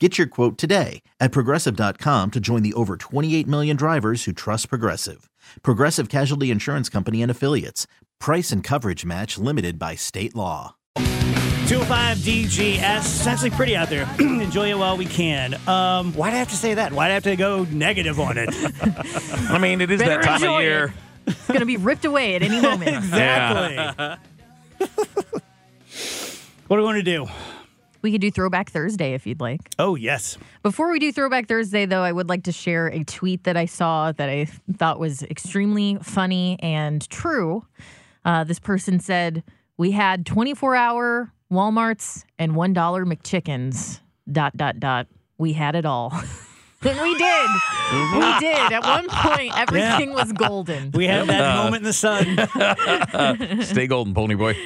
Get your quote today at progressive.com to join the over 28 million drivers who trust Progressive. Progressive Casualty Insurance Company and Affiliates. Price and coverage match limited by state law. 205 DGS. It's actually pretty out there. Enjoy it while we can. Um, why'd I have to say that? Why'd I have to go negative on it? I mean, it is Better that time enjoy of it. year. It's going to be ripped away at any moment. exactly. what are we going to do? We could do Throwback Thursday if you'd like. Oh, yes. Before we do Throwback Thursday, though, I would like to share a tweet that I saw that I thought was extremely funny and true. Uh, this person said, We had 24 hour Walmarts and $1 McChickens, dot, dot, dot. We had it all. and we did. Mm-hmm. We did. At one point, everything was golden. We had that uh-huh. moment in the sun. Uh, stay golden, pony boy.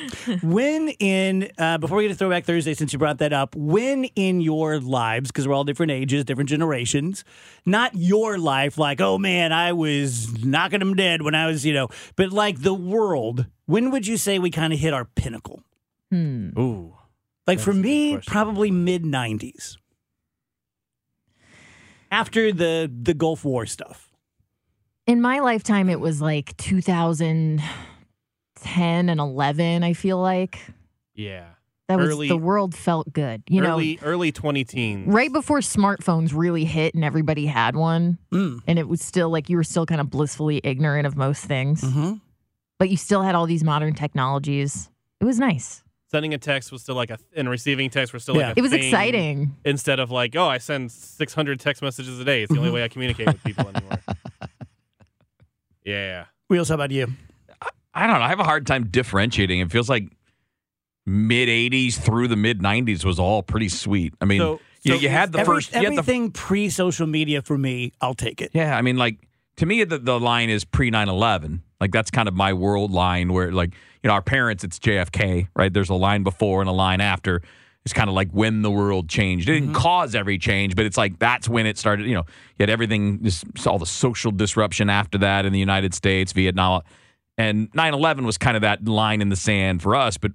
When in, uh, before we get to Throwback Thursday, since you brought that up, when in your lives, because we're all different ages, different generations, not your life, like, oh man, I was knocking them dead when I was, you know, but like the world, when would you say we kind of hit our pinnacle? Hmm. Ooh. Like for That's a me, probably mid 90s. After the the Gulf War stuff. In my lifetime, it was like 2010 and 11, I feel like. Yeah. That was Early- the world felt good. You early know, early 20 teens. right before smartphones really hit and everybody had one. Mm. And it was still like you were still kind of blissfully ignorant of most things, Mm-hmm. but you still had all these modern technologies. It was nice. Sending a text was still like a and receiving text was still Yeah. like a It was thing exciting. Instead of like, oh, I send 600 text messages a day. It's the only way I communicate with people anymore. Yeah. Wheels, how about you? I don't know. I have a hard time differentiating. It feels like mid 80s through the mid 90s was all pretty sweet. I mean, So- you, so you had the Every- first. You had the, everything pre social media for me, I'll take it. yeah, I mean, like, to me, the, the line is pre 9 11. Like, that's kind of my world line where, like, you know, our parents, it's JFK, right? There's a line before and a line after. It's kind of like when the world changed. It didn't mm-hmm. cause every change, but it's like that's when it started. You know, you had everything, this, all the social disruption after that in the United States, Vietnam. And 9 11 was kind of that line in the sand for us. But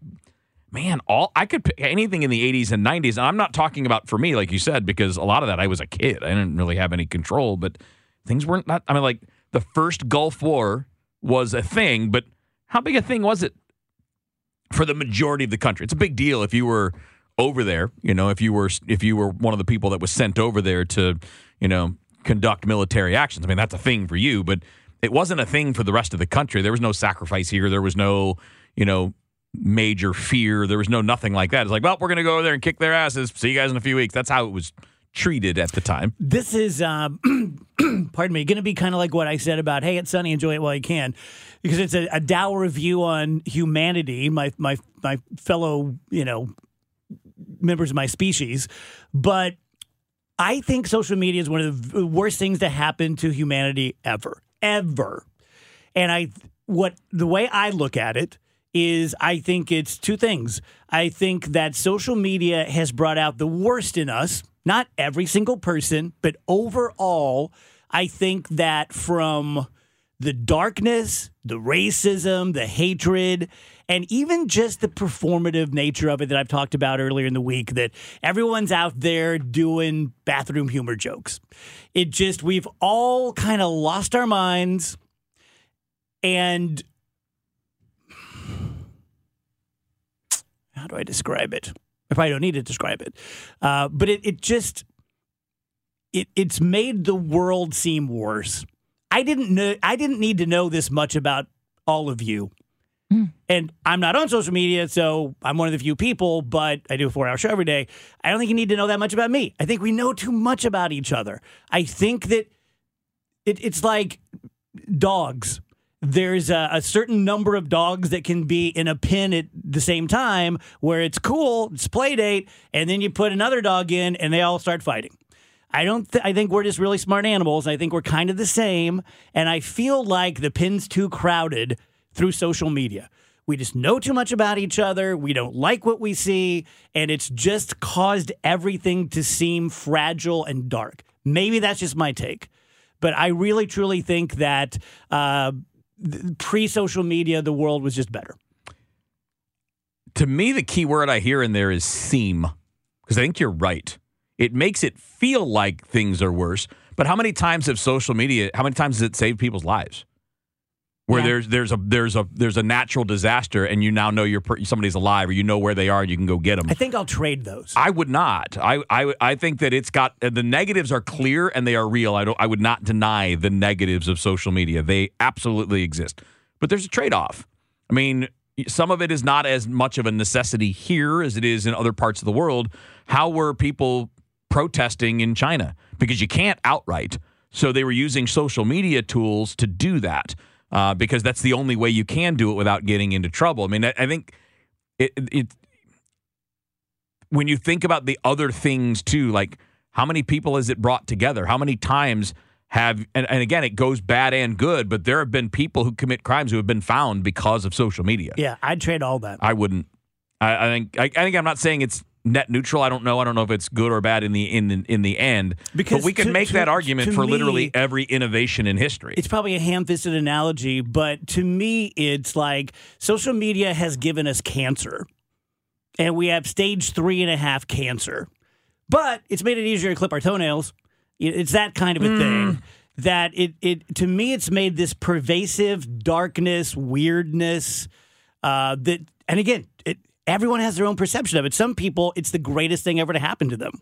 man, all I could pick anything in the 80s and 90s. And I'm not talking about for me, like you said, because a lot of that I was a kid. I didn't really have any control, but things weren't not. I mean, like the first Gulf War was a thing, but how big a thing was it for the majority of the country? It's a big deal if you were over there. You know, if you were if you were one of the people that was sent over there to, you know, conduct military actions. I mean, that's a thing for you, but it wasn't a thing for the rest of the country. There was no sacrifice here. There was no, you know, major fear. There was no nothing like that. It's like, well, we're going to go over there and kick their asses. See you guys in a few weeks. That's how it was treated at the time. This is, um, pardon me, going to be kind of like what I said about, hey, it's sunny, enjoy it while you can, because it's a, a dour review on humanity, my my my fellow, you know, members of my species, but I think social media is one of the worst things to happen to humanity ever, ever. And I, what the way I look at it is, I think it's two things. I think that social media has brought out the worst in us. Not every single person, but overall, I think that from the darkness, the racism, the hatred, and even just the performative nature of it that I've talked about earlier in the week that everyone's out there doing bathroom humor jokes. It just, we've all kind of lost our minds and how do I describe it? I probably don't need to describe it. Uh, but it, it just, it, it's made the world seem worse. I didn't know. I didn't need to know this much about all of you. And I'm not on social media, so I'm one of the few people, but I do a four hour show every day. I don't think you need to know that much about me. I think we know too much about each other. I think that it, it's like dogs. There's a, a certain number of dogs that can be in a pen at the same time where it's cool, it's play date, and then you put another dog in and they all start fighting. I don't. Th- I think we're just really smart animals. I think we're kind of the same, and I feel like the pin's too crowded through social media. We just know too much about each other. We don't like what we see, and it's just caused everything to seem fragile and dark. Maybe that's just my take, but I really truly think that uh, pre social media, the world was just better. To me, the key word I hear in there is seem, because I think you're right. It makes it feel like things are worse. But how many times have social media? How many times has it saved people's lives? Where Yeah. there's there's a there's a there's a natural disaster, and you now know per- somebody's alive, or you know where they are, and you can go get them. I think I'll trade those. I would not. I, I I think that it's got uh, the negatives are clear and they are real. I don't. I would not deny the negatives of social media. They absolutely exist. But there's a trade off. I mean, some of it is not as much of a necessity here as it is in other parts of the world. How were people protesting in China? Because you can't outright. So they were using social media tools to do that. Uh, because that's the only way you can do it without getting into trouble. I mean, I, I think it, it when you think about the other things too, like how many people has it brought together? How many times have and, and again it goes bad and good, but there have been people who commit crimes who have been found because of social media. yeah, I'd trade all that. I wouldn't. I, I think. I, I think I'm not saying it's net neutral. I don't know. I don't know if it's good or bad in the in the, in the end. Because but we can to- make to- that argument for me- literally every innovation in history. It's probably a ham fisted analogy, but to me, it's like social media has given us cancer. And we have stage three and a half cancer. But it's made it easier to clip our toenails. It's that kind of a thing. That it, it to me, it's made this pervasive darkness, weirdness. Uh, that, and again, everyone has their own perception of it. Some people, it's the greatest thing ever to happen to them.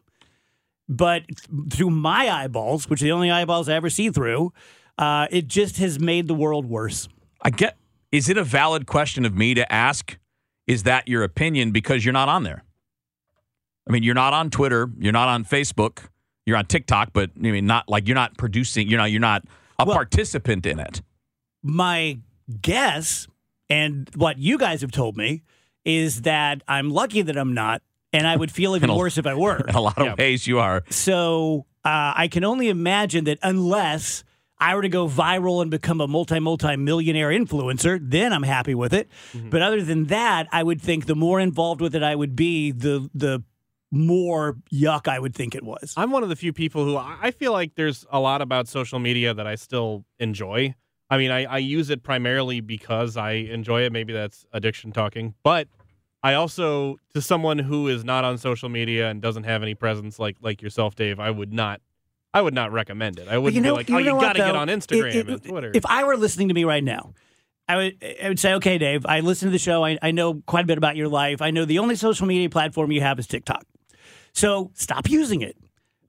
But through my eyeballs, which are the only eyeballs I ever see through, uh, it just has made the world worse. I get. Is it a valid question of me to ask? Is that your opinion because you're not on there? I mean, you're not on Twitter, you're not on Facebook, you're on TikTok, but I mean, not like you're not producing. You're not. You're not a Well- participant in it. My guess, and what you guys have told me, is that I'm lucky that I'm not, and I would feel even a- worse if I were. In a lot of ways, you are. So uh, I can only imagine that unless I were to go viral and become a multi multi millionaire influencer, then I'm happy with it. But other than that, I would think the more involved with it I would be, the the more yuck I would think it was. I'm one of the few people who I I feel like there's a lot about social media that I still enjoy. I mean, I, I use it primarily because I enjoy it. Maybe that's addiction talking, but I also, to someone who is not on social media and doesn't have any presence like like yourself, Dave, I would not, I would not recommend it. I wouldn't be like, oh, you know got to get on Instagram If- if- and Twitter. If I were listening to me right now, I would I would say, okay, Dave, I listen to the show. I, I know quite a bit about your life. I know the only social media platform you have is TikTok. So stop using it.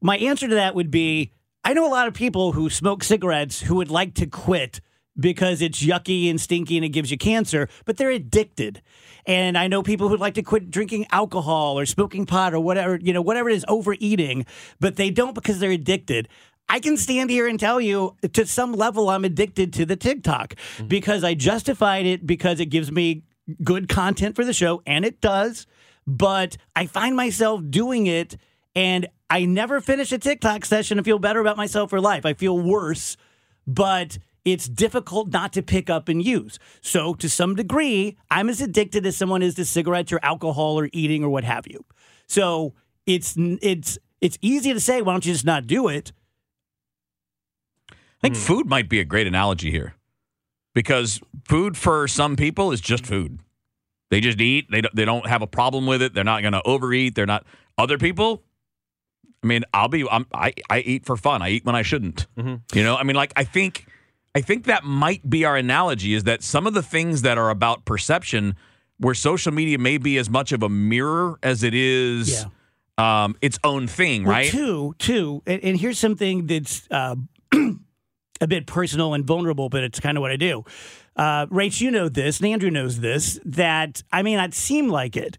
My answer to that would be I know a lot of people who smoke cigarettes who would like to quit because it's yucky and stinky and it gives you cancer, but they're addicted. And I know people who'd like to quit drinking alcohol or smoking pot or whatever, you know, whatever it is, overeating, but they don't because they're addicted. I can stand here and tell you to some level I'm addicted to the TikTok mm-hmm. because I justified it because it gives me good content for the show, and it does. But I find myself doing it, and I never finish a TikTok session and feel better about myself for life. I feel worse, but it's difficult not to pick up and use. So, to some degree, I'm as addicted as someone is to cigarettes or alcohol or eating or what have you. So, it's it's it's easy to say, why don't you just not do it? I think hmm. food might be a great analogy here because food for some people is just food. They just eat. They don't, they don't have a problem with it. They're not going to overeat. They're not. Other people, I mean, I'll be. I'm, I I eat for fun. I eat when I shouldn't. Mm-hmm. You know. I mean, like I think I think that might be our analogy. Is that some of the things that are about perception, where social media may be as much of a mirror as it is Yeah. um, its own thing, Well, right? two, two, and, and here's something that's uh, a bit personal and vulnerable, but it's kind of what I do. Uh, Rach, you know this, and Andrew knows this, that I may not seem like it,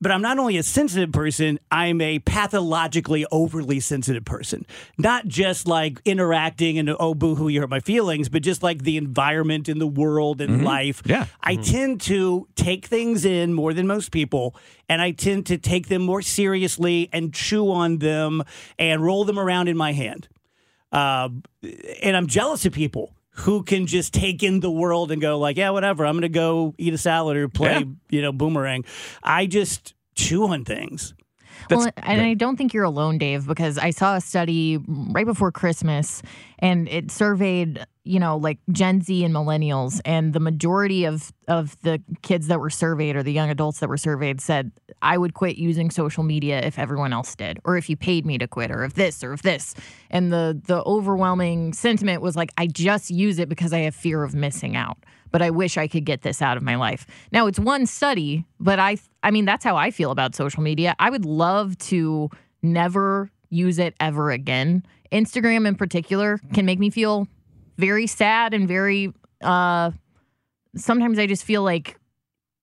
but I'm not only a sensitive person, I'm a pathologically overly sensitive person. Not just like interacting and, oh, boo hoo, you hurt my feelings, but just like the environment in the world and life. Yeah. I tend to take things in more than most people, and I tend to take them more seriously and chew on them and roll them around in my hand. Uh, and I'm jealous of people who can just take in the world and go like, yeah, whatever. I'm going to go eat a salad or play, Yeah. you know, boomerang. I just chew on things. well, and I don't think you're alone, Dave, because I saw a study right before Christmas and it surveyed, you know, like Gen Z and millennials. And the majority of, of the kids that were surveyed or the young adults that were surveyed said, I would quit using social media if everyone else did, or if you paid me to quit, or if this, or if this. And the, the overwhelming sentiment was like, I just use it because I have fear of missing out but I wish I could get this out of my life. Now it's one study, but I I mean that's how I feel about social media. I would love to never use it ever again. Instagram in particular can make me feel very sad and very uh sometimes I just feel like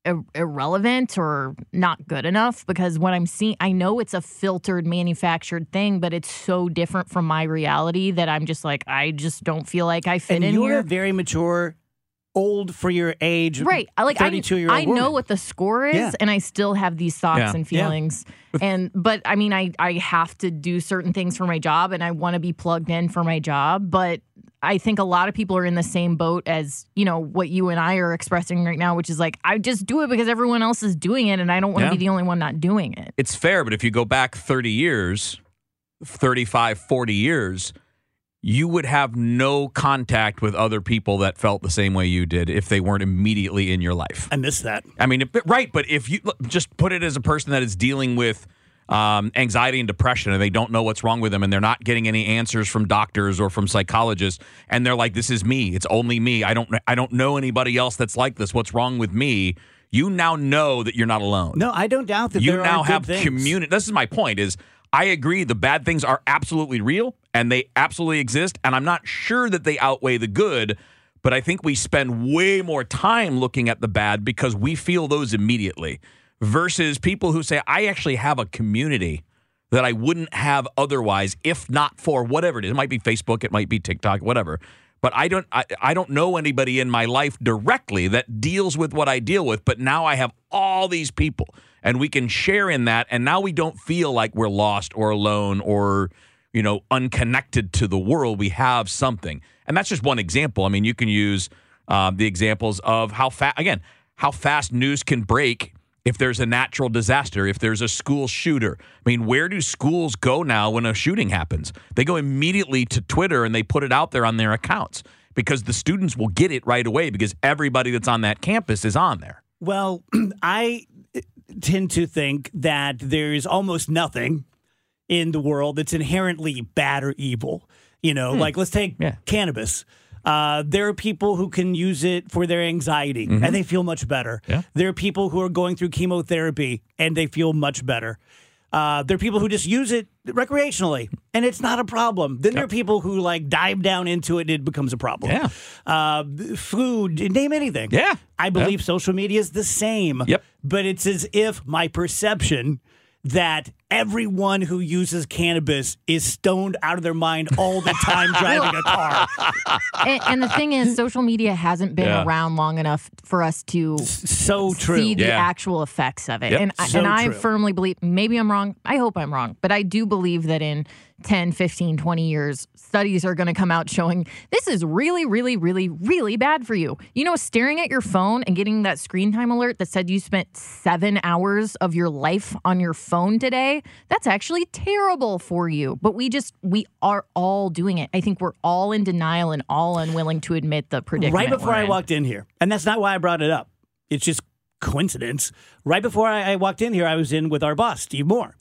ir- irrelevant or not good enough because what I'm seeing I know it's a filtered manufactured thing but it's so different from my reality that I'm just like I just don't feel like I fit And in you're here. very mature, old for your age, right I like I, year old I know woman. what the score is Yeah. and i still have these thoughts Yeah. and Yeah. feelings and but i mean i i have to do certain things for my job and i want to be plugged in for my job but i think a lot of people are in the same boat as you know what you and i are expressing right now which is like i just do it because everyone else is doing it and i don't want to Yeah. be the only one not doing it it's fair, but if you go back 30 years, 35, 40 years, you would have no contact with other people that felt the same way you did if they weren't immediately in your life. I miss that. I mean, right, but if you just put it as a person that is dealing with um, anxiety and depression and they don't know what's wrong with them and they're not getting any answers from doctors or from psychologists and they're like this is me. It's only me. I don't i don't know anybody else that's like this. What's wrong with me? You now know that you're not alone. No, I don't doubt that you now have community. This is my point: is I agree the bad things are absolutely real and they absolutely exist, and I'm not sure that they outweigh the good. But I think we spend way more time looking at the bad because we feel those immediately, versus people who say, "I actually have a community." That I wouldn't have otherwise, if not for whatever it is. It might be Facebook, it might be TikTok, whatever. But I don't, I, I don't know anybody in my life directly that deals with what I deal with. But now I have all these people, and we can share in that. And now we don't feel like we're lost or alone or you know unconnected to the world. We have something, and that's just one example. I mean, you can use uh, the examples of how fast, again, how fast news can break if there's a natural disaster, if there's a school shooter. I mean, where do schools go now when a shooting happens? They go immediately to Twitter and they put it out there on their accounts because the students will get it right away because everybody that's on that campus is on there. Well, I eh, tend to think that there's almost nothing in the world that's inherently bad or evil. You know, hmm. like let's take Yeah. cannabis. Uh, there are people who can use it for their anxiety and they feel much better. Yeah. There are people who are going through chemotherapy and they feel much better. Uh, there are people who just use it recreationally and it's not a problem. Then there are people who like dive down into it and it becomes a problem. Yeah. Uh, food, name anything. Yeah. I believe social media is the same. Yep. But it's as if my perception that everyone who uses cannabis is stoned out of their mind all the time driving a car. and, and the thing is social media hasn't been Yeah. around long enough for us to So true. see the Yeah. actual effects of it. Yep. And I So and I true. firmly believe maybe I'm wrong. I hope I'm wrong, but I do believe that in 10, 15, 20 years studies are going to come out showing this is really really really really bad for you. You know, staring at your phone and getting that screen time alert that said you spent 7 hours of your life on your phone today, that's actually terrible for you. But we just we are all doing it. I think we're all in denial and all unwilling to admit the predicament. right before I in. walked in here, and that's not why I brought it up. It's just coincidence. Right before I, I walked in here, I was in with our boss, Steve Moore.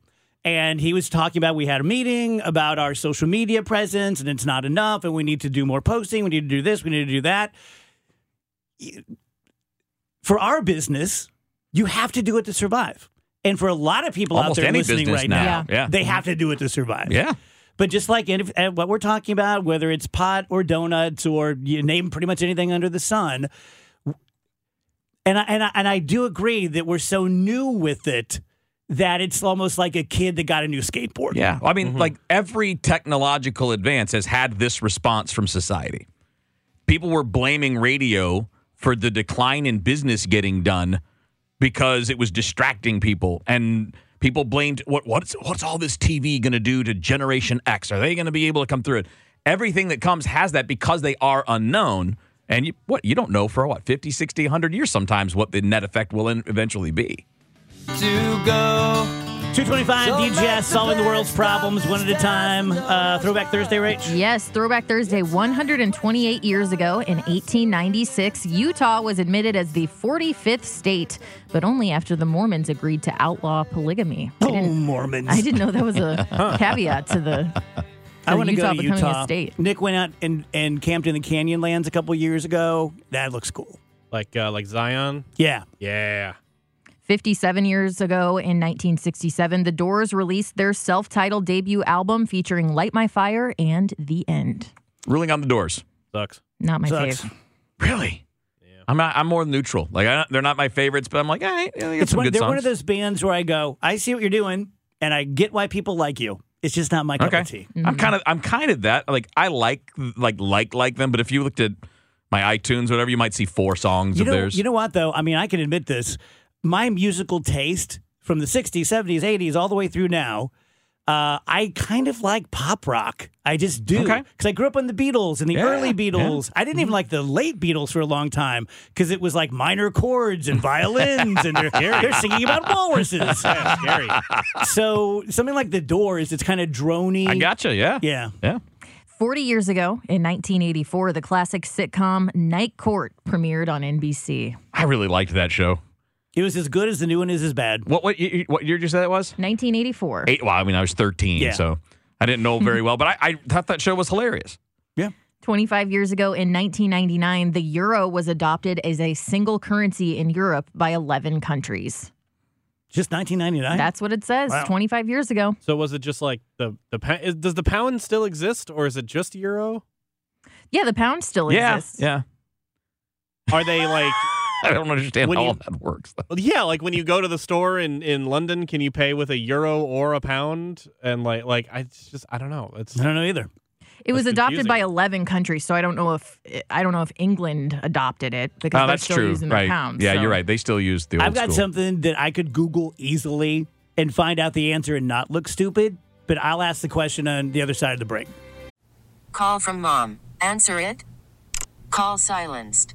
And he was talking about we had a meeting about our social media presence and it's not enough and we need to do more posting. We need to do this. We need to do that. For our business, you have to do it to survive. And for a lot of people Almost out there any listening right now. now, Yeah. they have to do it to survive. Yeah. But just like any, uh, what we're talking about, whether it's pot or donuts or you name pretty much anything under the sun, and I, and I, and I do agree that we're so new with it that it's almost like a kid that got a new skateboard. Yeah. I mean, like every technological advance has had this response from society. People were blaming radio for the decline in business getting done because it was distracting people and people blamed what what's what's all this TV going to do to generation X? Are they going to be able to come through it? Everything that comes has that because they are unknown and you what you don't know for what 50, 60, 100 years sometimes what the net effect will eventually be. to go. 225 DGS solving the world's problems one at a time. Uh, Throwback Thursday, Rach? Yes, Throwback Thursday, 128 years ago in 1896, Utah was admitted as the 45th state, but only after the Mormons agreed to outlaw polygamy. I Oh, didn't, Mormons. I didn't know that was a caveat to the I want to Utah go to Utah. a state. Nick went out and, and camped in the Canyonlands a couple years ago. That looks cool. Like uh, like Zion. Yeah. Yeah. 57 years ago in 1967, The Doors released their self titled debut album featuring Light My Fire and The End. Ruling on the doors. Sucks. Not my Sucks. fave. Really? I'm not. I'm more neutral. Like I, they're not my favorites, but I'm like, hey, yeah, they got It's some one, good they're songs. one of those bands where I go, I see what you're doing, and I get why people like you. It's just not my cup okay. of tea. I'm kind of. I'm kind of that. Like I like like like like them, but if you looked at my iTunes, whatever, you might see four songs You of know, theirs. you know what though? I mean, I can admit this. My musical taste from the '60s, '70s, '80s, all the way through now, uh, I kind of like pop rock. I just do Okay. because I grew up on the Beatles and the Yeah, early Beatles. I didn't even like the late Beatles for a long time because it was like minor chords and violins, and they're, they're singing about walruses. Yeah, scary. so something like the Doors, it's kind of drony. I gotcha. Yeah. yeah. Yeah. 40 years ago, in 1984, the classic sitcom Night Court premiered on NBC. I really liked that show. It was as good as the new one is as bad. What what you- what year did you say that was? 1984. Eight. Well, I mean, I was 13, Yeah. so I didn't know very well, but I, I thought that show was hilarious. Yeah. 25 years ago, in 1999, the euro was adopted as a single currency in Europe by 11 countries. Just 1999. That's what it says. Wow. 25 years ago. So was it just like the the pa- is, does the pound still exist or is it just euro? Yeah, the pound still Yeah. exists. Yeah. Are they like I don't understand When how you- all that works. though. yeah, like when you go to the store in in London, can you pay with a euro or a pound? And like like I just I don't know. It's I don't know either. It was That's adopted by 11 countries, so I don't know if I don't know if England adopted it because Oh, they're that's still true. using Right. their pounds. yeah, so- you're right. They still use the old I've got school. something that I could Google easily and find out the answer and not look stupid, but I'll ask the question on the other side of the break. Call from mom. Answer it. Call silenced.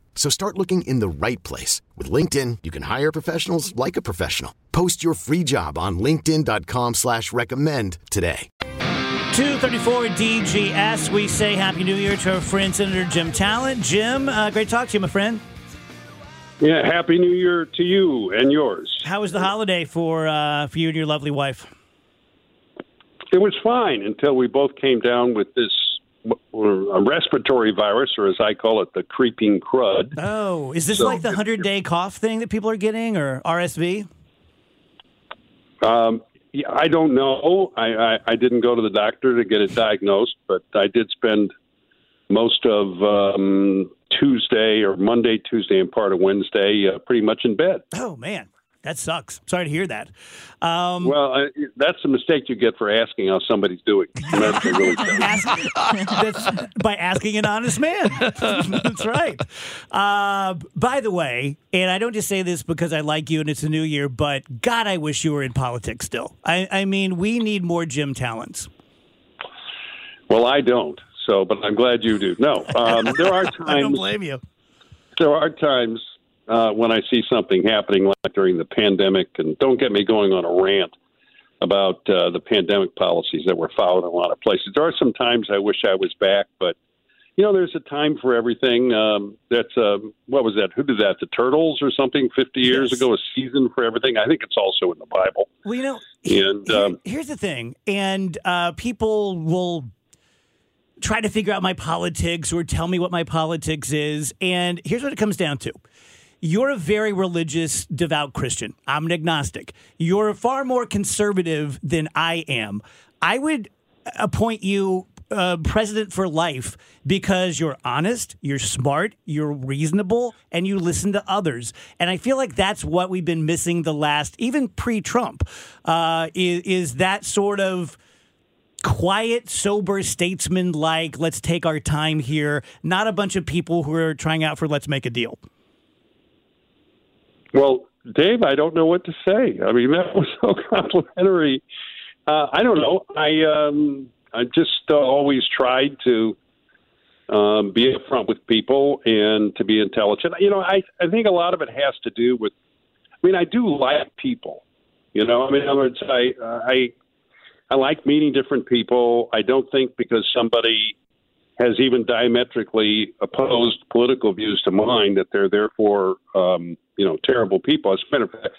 So start looking in the right place. With LinkedIn, you can hire professionals like a professional. Post your free job on linkedin.com slash recommend today. 234 DGS. We say Happy New Year to our friend Senator Jim Talent. Jim, uh, great to talk to you, my friend. Yeah, happy New Year to you and yours. How was the holiday for uh, for you and your lovely wife? It was fine until we both came down with this or a respiratory virus, or as I call it, the creeping crud. Oh, is this So- like the 100 day cough thing that people are getting or RSV? Um, yeah, I don't know. I, I, I didn't go to the doctor to get it diagnosed, but I did spend most of um, Tuesday or Monday, Tuesday, and part of Wednesday uh, pretty much in bed. Oh, man. That sucks. Sorry to hear that. Um, Well, I, that's a mistake you get for asking how somebody's doing. That's really ask, that's by asking an honest man. that's right. Uh, by the way, and I don't just say this because I like you and it's a new year, but God, I wish you were in politics still. I, I mean, we need more Jim Talents. well, I don't. So, but I'm glad you do. No, um, there are times. I don't blame you. there are times uh, when I see something happening like during the pandemic, and don't get me going on a rant about uh, the pandemic policies that were followed in a lot of places. There are some times I wish I was back, but you know, there's a time for everything. Um, that's uh, what was that? Who did that? The Turtles or something? Fifty years Yes. ago, a season for everything. I think it's also in the Bible. Well, you know, And um, here's the thing, and uh, people will try to figure out my politics or tell me what my politics is. And here's what it comes down to. You're a very religious, devout Christian. I'm an agnostic. You're far more conservative than I am. I would appoint you uh, president for life because you're honest, you're smart, you're reasonable, and you listen to others. And I feel like that's what we've been missing the last, even pre-Trump, uh, is, is that sort of quiet, sober statesman like, let's take our time here, not a bunch of people who are trying out for let's make a deal. Well, Dave, I don't know what to say. I mean, that was so complimentary. Uh, I don't know. I um, I just uh, always tried to um, be upfront with people and to be intelligent. You know, I I think a lot of it has to do with. I mean, I do like people. You know, I mean, in other words, I I I like meeting different people. I don't think because somebody has even diametrically opposed political views to mine that they're therefore um, you know terrible people. As a matter of fact,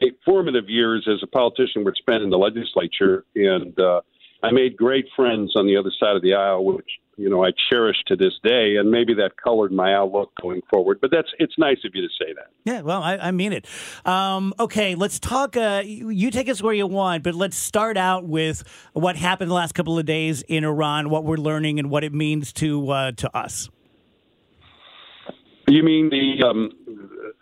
my formative years as a politician were spent in the legislature, and uh, I made great friends on the other side of the aisle, which you know I cherish to this day, and maybe that colored my outlook going forward. But that's it's nice of you to say that. Yeah, well, I, I mean it. Um, okay, let's talk. Uh, you, you take us where you want, but let's start out with what happened the last couple of days in Iran, what we're learning, and what it means to uh, to us. You mean the um,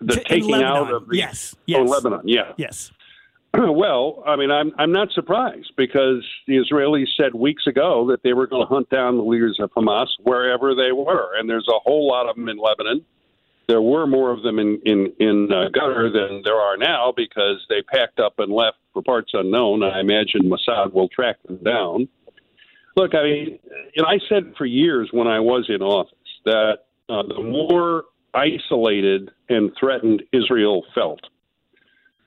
the To- taking out of the Yes, oh, yes. Lebanon? Yeah. Yes. Well, I mean, I'm I'm not surprised because the Israelis said weeks ago that they were going to hunt down the leaders of Hamas wherever they were, and there's a whole lot of them in Lebanon. There were more of them in in in uh, than there are now because they packed up and left for parts unknown. I imagine Mossad will track them down. Look, I mean, know, I said for years when I was in office that uh, the more isolated and threatened Israel felt,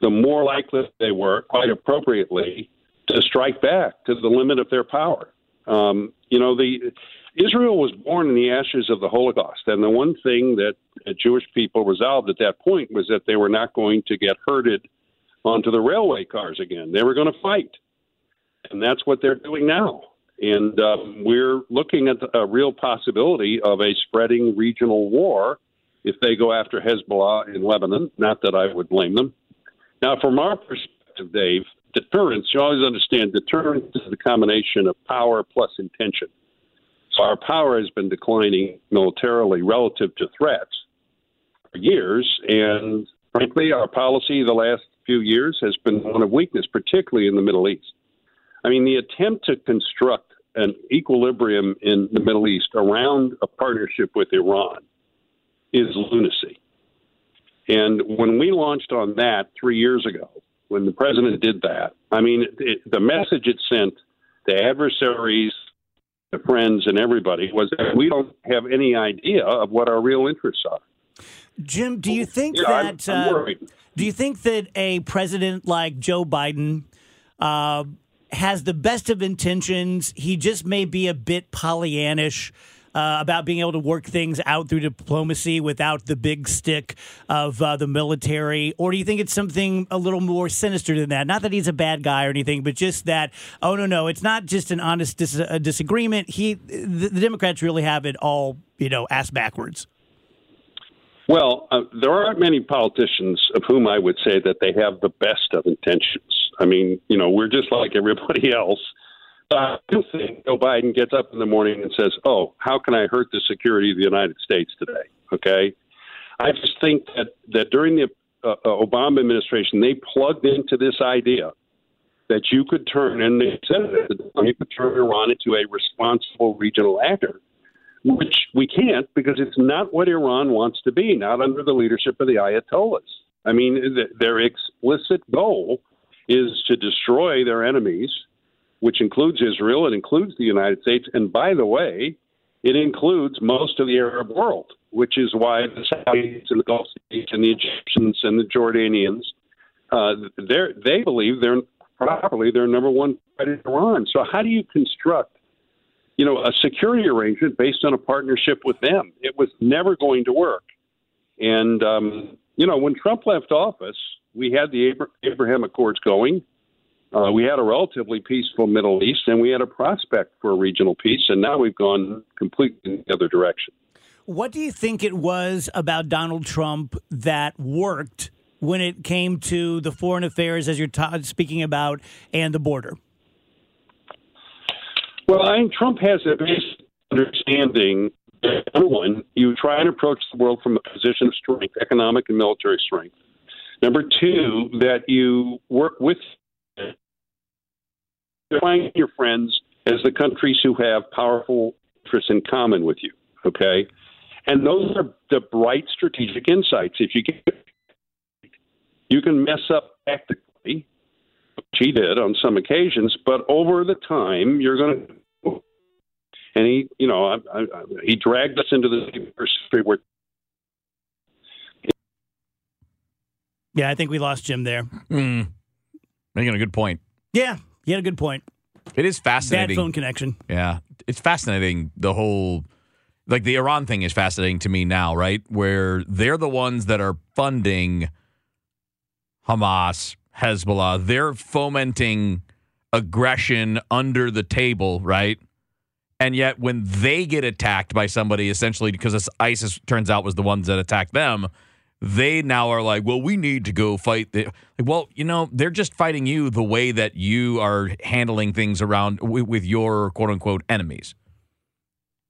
the more likely they were, quite appropriately, to strike back to the limit of their power. Um, you know, the Israel was born in the ashes of the Holocaust, and the one thing that the Jewish people resolved at that point was that they were not going to get herded onto the railway cars again. They were going to fight, and that's what they're doing now. And um, we're looking at a real possibility of a spreading regional war if they go after Hezbollah in Lebanon. Not that I would blame them. Now, from our perspective, Dave, deterrence, you always understand deterrence is the combination of power plus intention. So our power has been declining militarily relative to threats for years. And frankly, our policy the last few years has been one of weakness, particularly in the Middle East. I mean, the attempt to construct an equilibrium in the Middle East around a partnership with Iran is lunacy. And when we launched on that three years ago, when the president did that, I mean, it, the message it sent to adversaries, to friends, and everybody was that we don't have any idea of what our real interests are. Jim, do you think Yeah, I'm- that I'm uh, do you think that a president like Joe Biden uh, has the best of intentions? He just may be a bit Pollyannish. Uh, about being able to work things out through diplomacy without the big stick of uh, the military? Or do you think it's something a little more sinister than that? Not that he's a bad guy or anything, but just that, oh, no, no, it's not just an honest dis- disagreement. He, the, the Democrats really have it all, you know, ass backwards. Well, uh, there aren't many politicians of whom I would say that they have the best of intentions. I mean, you know, we're just like everybody else. Uh, I do think Joe Biden gets up in the morning and says, "Oh, how can I hurt the security of the United States today?" Okay, I just think that that during the uh, Obama administration, they plugged into this idea that you could turn, and they said it, you could turn Iran into a responsible regional actor which we can't because it's not what Iran wants to be, not under the leadership of the Ayatollahs. I mean, their explicit goal is to destroy their enemies, which includes Israel, it includes the United States, and by the way, it includes most of the Arab world, which is why the Saudis and the Gulf states and the Egyptians and the Jordanians, uh, they believe they're properly their number one threat Iran. So how do you construct you know, a security arrangement based on a partnership with them. It was never going to work. And, um, you know, when Trump left office, we had the Abraham Accords going. Uh, we had a relatively peaceful Middle East, and we had a prospect for regional peace. And now we've gone completely in the other direction. What do you think it was about Donald Trump that worked when it came to the foreign affairs, as you're ta- speaking about, and the border? Well, I think Trump has a basic understanding that, number one, you try and approach the world from a position of strength, economic and military strength. Number two, that you work with define your friends as the countries who have powerful interests in common with you. Okay, and those are the bright strategic insights. If you get, you can mess up tactically, which he did on some occasions, but over the time you're going to and he, you know, I, I, he dragged us into the street where. Yeah, I think we lost Jim there. Mm. Making a good point. Yeah, he had a good point. It is fascinating. Bad phone connection. Yeah, it's fascinating. The whole, like the Iran thing is fascinating to me now, right? Where they're the ones that are funding Hamas, Hezbollah. They're fomenting aggression under the table, right? And yet, when they get attacked by somebody, essentially because ISIS turns out was the ones that attacked them, they now are like, well, we need to go fight. The, well, you know, they're just fighting you the way that you are handling things around with, your quote unquote enemies,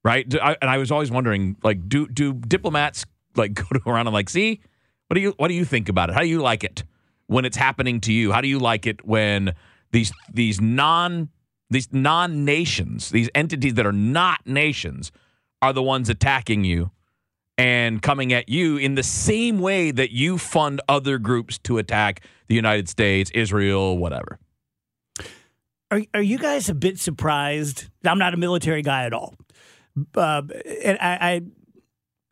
right? And I was always wondering, like, do do diplomats like go around and like, see, what do you what do you think about it? How do you like it when it's happening to you? How do you like it when these these non these non nations, these entities that are not nations, are the ones attacking you and coming at you in the same way that you fund other groups to attack the United States, Israel, whatever. Are, are you guys a bit surprised? I'm not a military guy at all. Uh, and I, I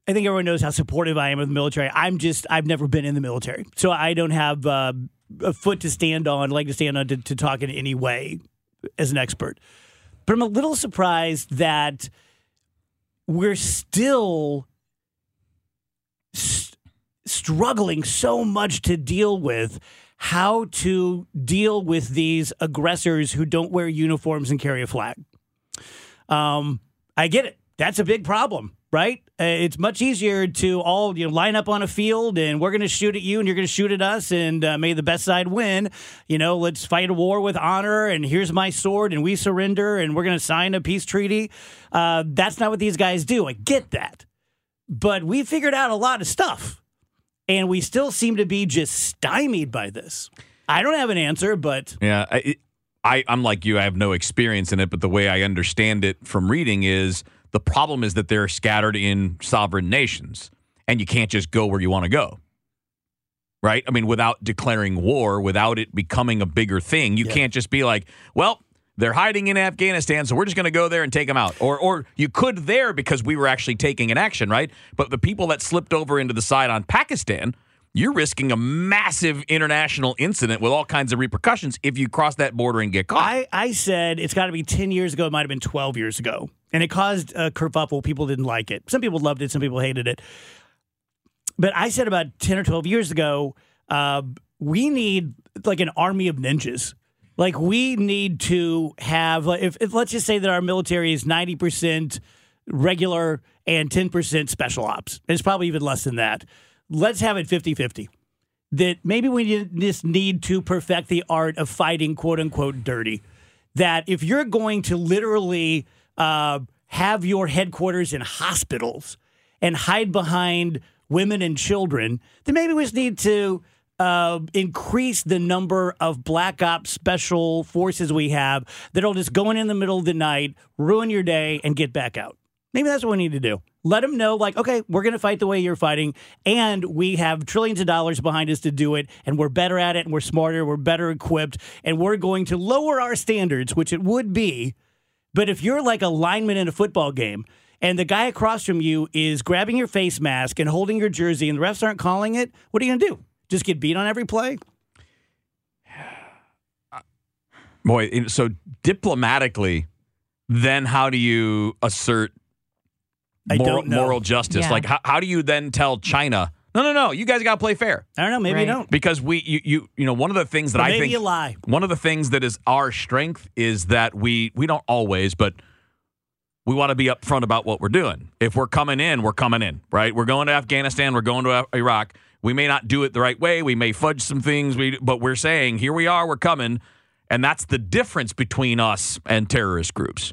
I think everyone knows how supportive I am of the military. I'm just, I've never been in the military. So I don't have uh, a foot to stand on, leg to stand on to, to talk in any way as an expert. But I'm a little surprised that we're still st- struggling so much to deal with how to deal with these aggressors who don't wear uniforms and carry a flag. Um, I get it. That's a big problem right? Uh, it's much easier to all you know line up on a field and we're going to shoot at you and you're going to shoot at us and uh, may the best side win. You know, let's fight a war with honor and here's my sword and we surrender and we're going to sign a peace treaty. Uh, that's not what these guys do. I get that, but we figured out a lot of stuff, and we still seem to be just stymied by this. I don't have an answer, but yeah. I, I, I'm like you. I have no experience in it, but the way I understand it from reading is the problem is that they're scattered in sovereign nations, and you can't just go where you want to go. Right? I mean, without declaring war, without it becoming a bigger thing, you yeah. can't just be like, well, they're hiding in Afghanistan, so we're just going to go there and take them out. Or, or you could there because we were actually taking an action, right? But the people that slipped over into the side on Pakistan, you're risking a massive international incident with all kinds of repercussions if you cross that border and get caught. I, I said it's got to be 10 years ago. It might have been 12 years ago and it caused a kerfuffle. People didn't like it. Some people loved it. Some people hated it. But I said about ten or twelve years ago, uh, we need like an army of ninjas. Like we need to have, if, if let's just say that our military is ninety percent regular and ten percent special ops. It's probably even less than that. Let's have it 50-50 that maybe we just need to perfect the art of fighting quote unquote dirty. That if you're going to literally uh, have your headquarters in hospitals and hide behind women and children, then maybe we just need to uh, increase the number of black ops special forces we have that'll just go in in the middle of the night, ruin your day, and get back out. Maybe that's what we need to do. Let them know, like, okay, we're going to fight the way you're fighting, and we have trillions of dollars behind us to do it, and we're better at it, and we're smarter, we're better equipped, and we're going to lower our standards, which it would be. But if you're like a lineman in a football game, and the guy across from you is grabbing your face mask and holding your jersey, and the refs aren't calling it, what are you going to do? Just get beat on every play? Boy, so diplomatically, then how do you assert moral, moral justice? Yeah. Like, how, how do you then tell China, no, no, no, you guys got to play fair? I don't know. Maybe you don't. Because we, you, you, you know, one of the things that But I maybe think you lie. one of the things that is our strength is that we we don't always, but we want to be upfront about what we're doing. If we're coming in, we're coming in, right? We're going to Afghanistan, we're going to Iraq. We may not do it the right way, we may fudge some things, we, but we're saying, here we are, we're coming, and that's the difference between us and terrorist groups.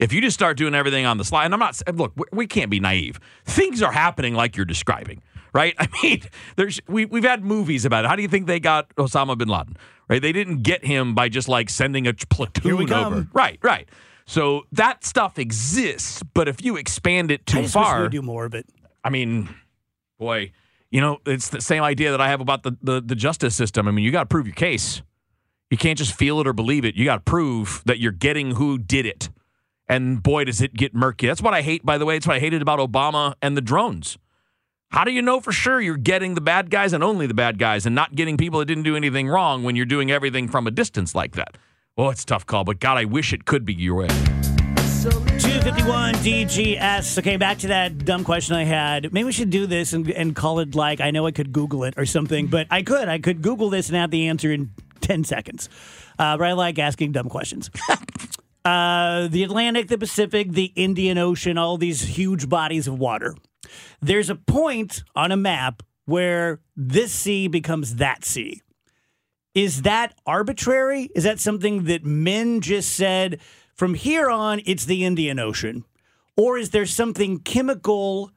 If you just start doing everything on the slide, and I'm not look, we- can't be naive. Things are happening like you're describing, right? I mean, there's we we've had movies about it. How do you think they got Osama bin Laden? Right? They didn't get him by just like sending a platoon over. Right, right. So that stuff exists, but if you expand it too I far, we do more of it. I mean, boy, you know, it's the same idea that I have about the, the, the justice system. I mean, you got to prove your case. You can't just feel it or believe it. You got to prove that you're getting who did it. And boy, does it get murky. That's what I hate, by the way. It's what I hated about Obama and the drones. How do you know for sure you're getting the bad guys and only the bad guys and not getting people that didn't do anything wrong when you're doing everything from a distance like that? Well, it's tough call, but God, I wish it could be your way. 251 DGS. Okay, back to that dumb question I had. Maybe we should do this and, and call it like, I know I could Google it or something, but I could. I could Google this and have the answer in 10 seconds. Uh, but I like asking dumb questions. uh, the Atlantic, the Pacific, the Indian Ocean, all these huge bodies of water. There's a point on a map where this sea becomes that sea. Is that arbitrary? Is that something that men just said from here on it's the Indian Ocean? Or is there something chemical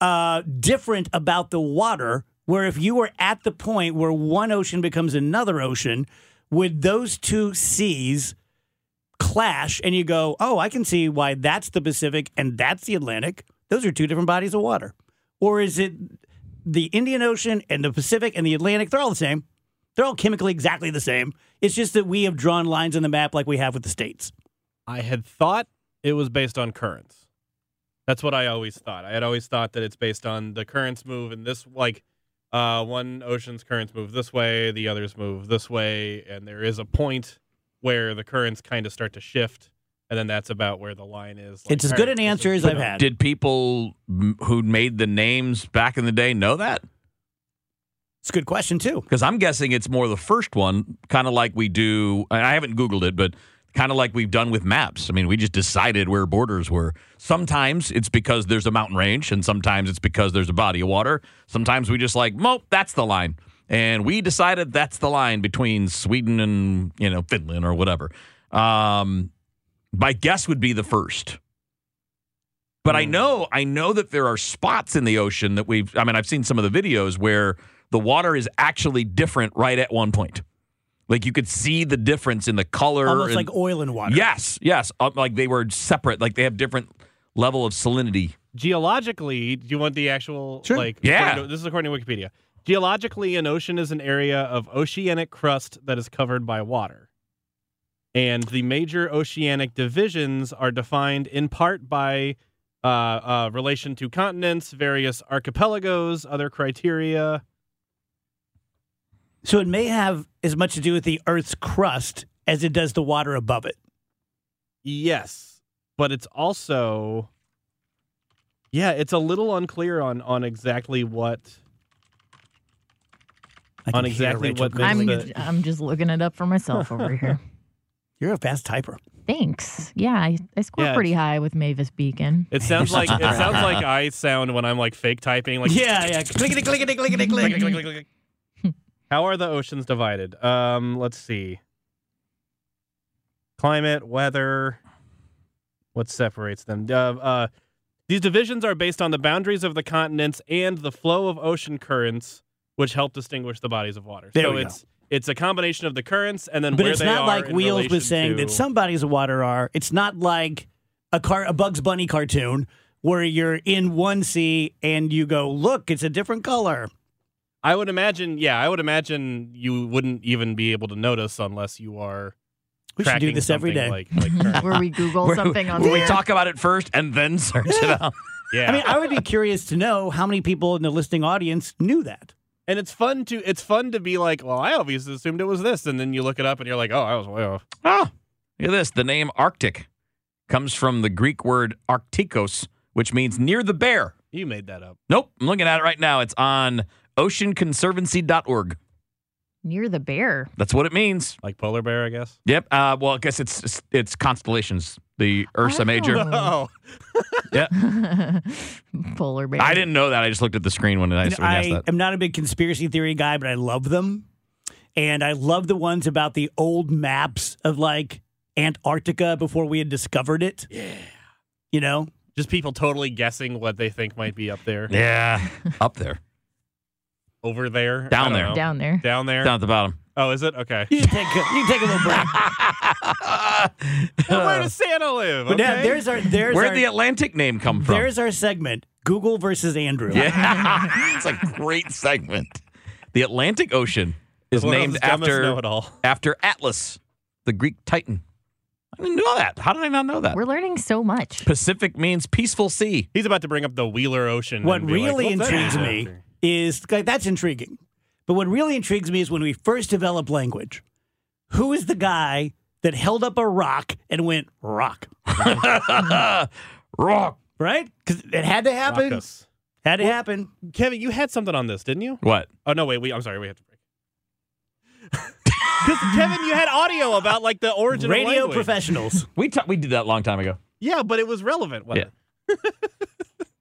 uh, different about the water where if you were at the point where one ocean becomes another ocean, would those two seas clash and you go, oh, I can see why that's the Pacific and that's the Atlantic? Those are two different bodies of water. Or is it the Indian Ocean and the Pacific and the Atlantic? They're all the same. They're all chemically exactly the same. It's just that we have drawn lines on the map like we have with the states. I had thought it was based on currents. That's what I always thought. I had always thought that it's based on the currents move and this like uh, one ocean's currents move this way, the others move this way, and there is a point where the currents kind of start to shift, and then that's about where the line is. Like, It's as good an answer as I've had. Did people m- who made the names back in the day know that? It's a good question, too. Because I'm guessing it's more the first one, kind of like we do. I haven't Googled it, but kind of like we've done with maps. I mean, we just decided where borders were. Sometimes it's because there's a mountain range, and sometimes it's because there's a body of water. Sometimes we just like, nope, that's the line. And we decided that's the line between Sweden and, you know, Finland or whatever. Um, my guess would be the first. But I know, I know that there are spots in the ocean that we've. I mean, I've seen some of the videos where the water is actually different right at one point. Like you could see the difference in the color, Almost and- like oil and water. Yes, yes, uh, like they were separate. Like they have different level of salinity. Geologically, do you want the actual Sure. like? Yeah. to- this is according to Wikipedia. Geologically, an ocean is an area of oceanic crust that is covered by water. And the major oceanic divisions are defined in part by uh, uh, relation to continents, various archipelagos, other criteria. So it may have as much to do with the Earth's crust as it does the water above it. Yes. but it's also yeah, it's a little unclear on on exactly what on exactly what I'm the I'm just looking it up for myself over here. You're a fast typer. Thanks. Yeah, I, I score Yeah, pretty high with Mavis Beacon. It sounds like it sounds like I sound when I'm like fake typing like Yeah, yeah. Clickety, clickety, clickety, click, click. click, click, click, click. How are the oceans divided? Um, let's see. Climate, weather. What separates them? Uh, uh, these divisions are based on the boundaries of the continents and the flow of ocean currents, which help distinguish the bodies of water. There so we go. it's it's a combination of the currents and then But it's not like Wheels was saying to- that some bodies of water are. It's not like a car, a Bugs Bunny cartoon where you're in one sea and you go, look, it's a different color. I would imagine, yeah, I would imagine you wouldn't even be able to notice unless you are. We should do tracking this every something. Like, like. Where we Google Where- something on where we there. talk about it first and then search it out. yeah, I mean, I would be curious to know how many people in the listening audience knew that. and it's fun to it's fun to be like, well, I obviously assumed it was this, and then you look it up and you're like, oh, I was way off. Oh, look at this. The name Arctic comes from the Greek word arktikos, which means near the bear. You made that up. Nope, I'm looking at it right now. It's on oceanconservancy.org. Near the bear. That's what it means. Like polar bear, I guess. Yep. Uh, well, I guess it's it's, it's constellations. The Ursa Major. Oh. yeah. Polar bear. I didn't know that. I just looked at the screen when I, You know, when you asked I'm not a big conspiracy theory guy, but I love them. And I love the ones about the old maps of like Antarctica before we had discovered it. Yeah. You know? just people totally guessing what they think might be up there, Yeah, up there, over there, Down there. know. Down there. down there. down at the bottom. Oh, is it okay? You can take a, you can take a little break. Well, where does Santa live? But now there's our there's Where'd the Atlantic name come from? there's our segment. Google versus Andrew. yeah, it's a great segment. The Atlantic Ocean is One named after know-it-all. after Atlas, the Greek Titan. I didn't know that. How did I not know that? We're learning so much. Pacific means peaceful sea. He's about to bring up the Wheeler Ocean. What and be like, really intrigues me is like, that's intriguing. But what really intrigues me is when we first developed language. Who is the guy that held up a rock and went rock? Rock. Right? Because it had to happen. Raucous. Had to happen. Kevin, you had something on this, didn't you? What? Oh no, wait, we. I'm sorry, we have to break. Because Kevin, you had audio about like the origin Radio of language. professionals. We ta- we did that a long time ago. Yeah, but it was relevant. wasn't Yeah.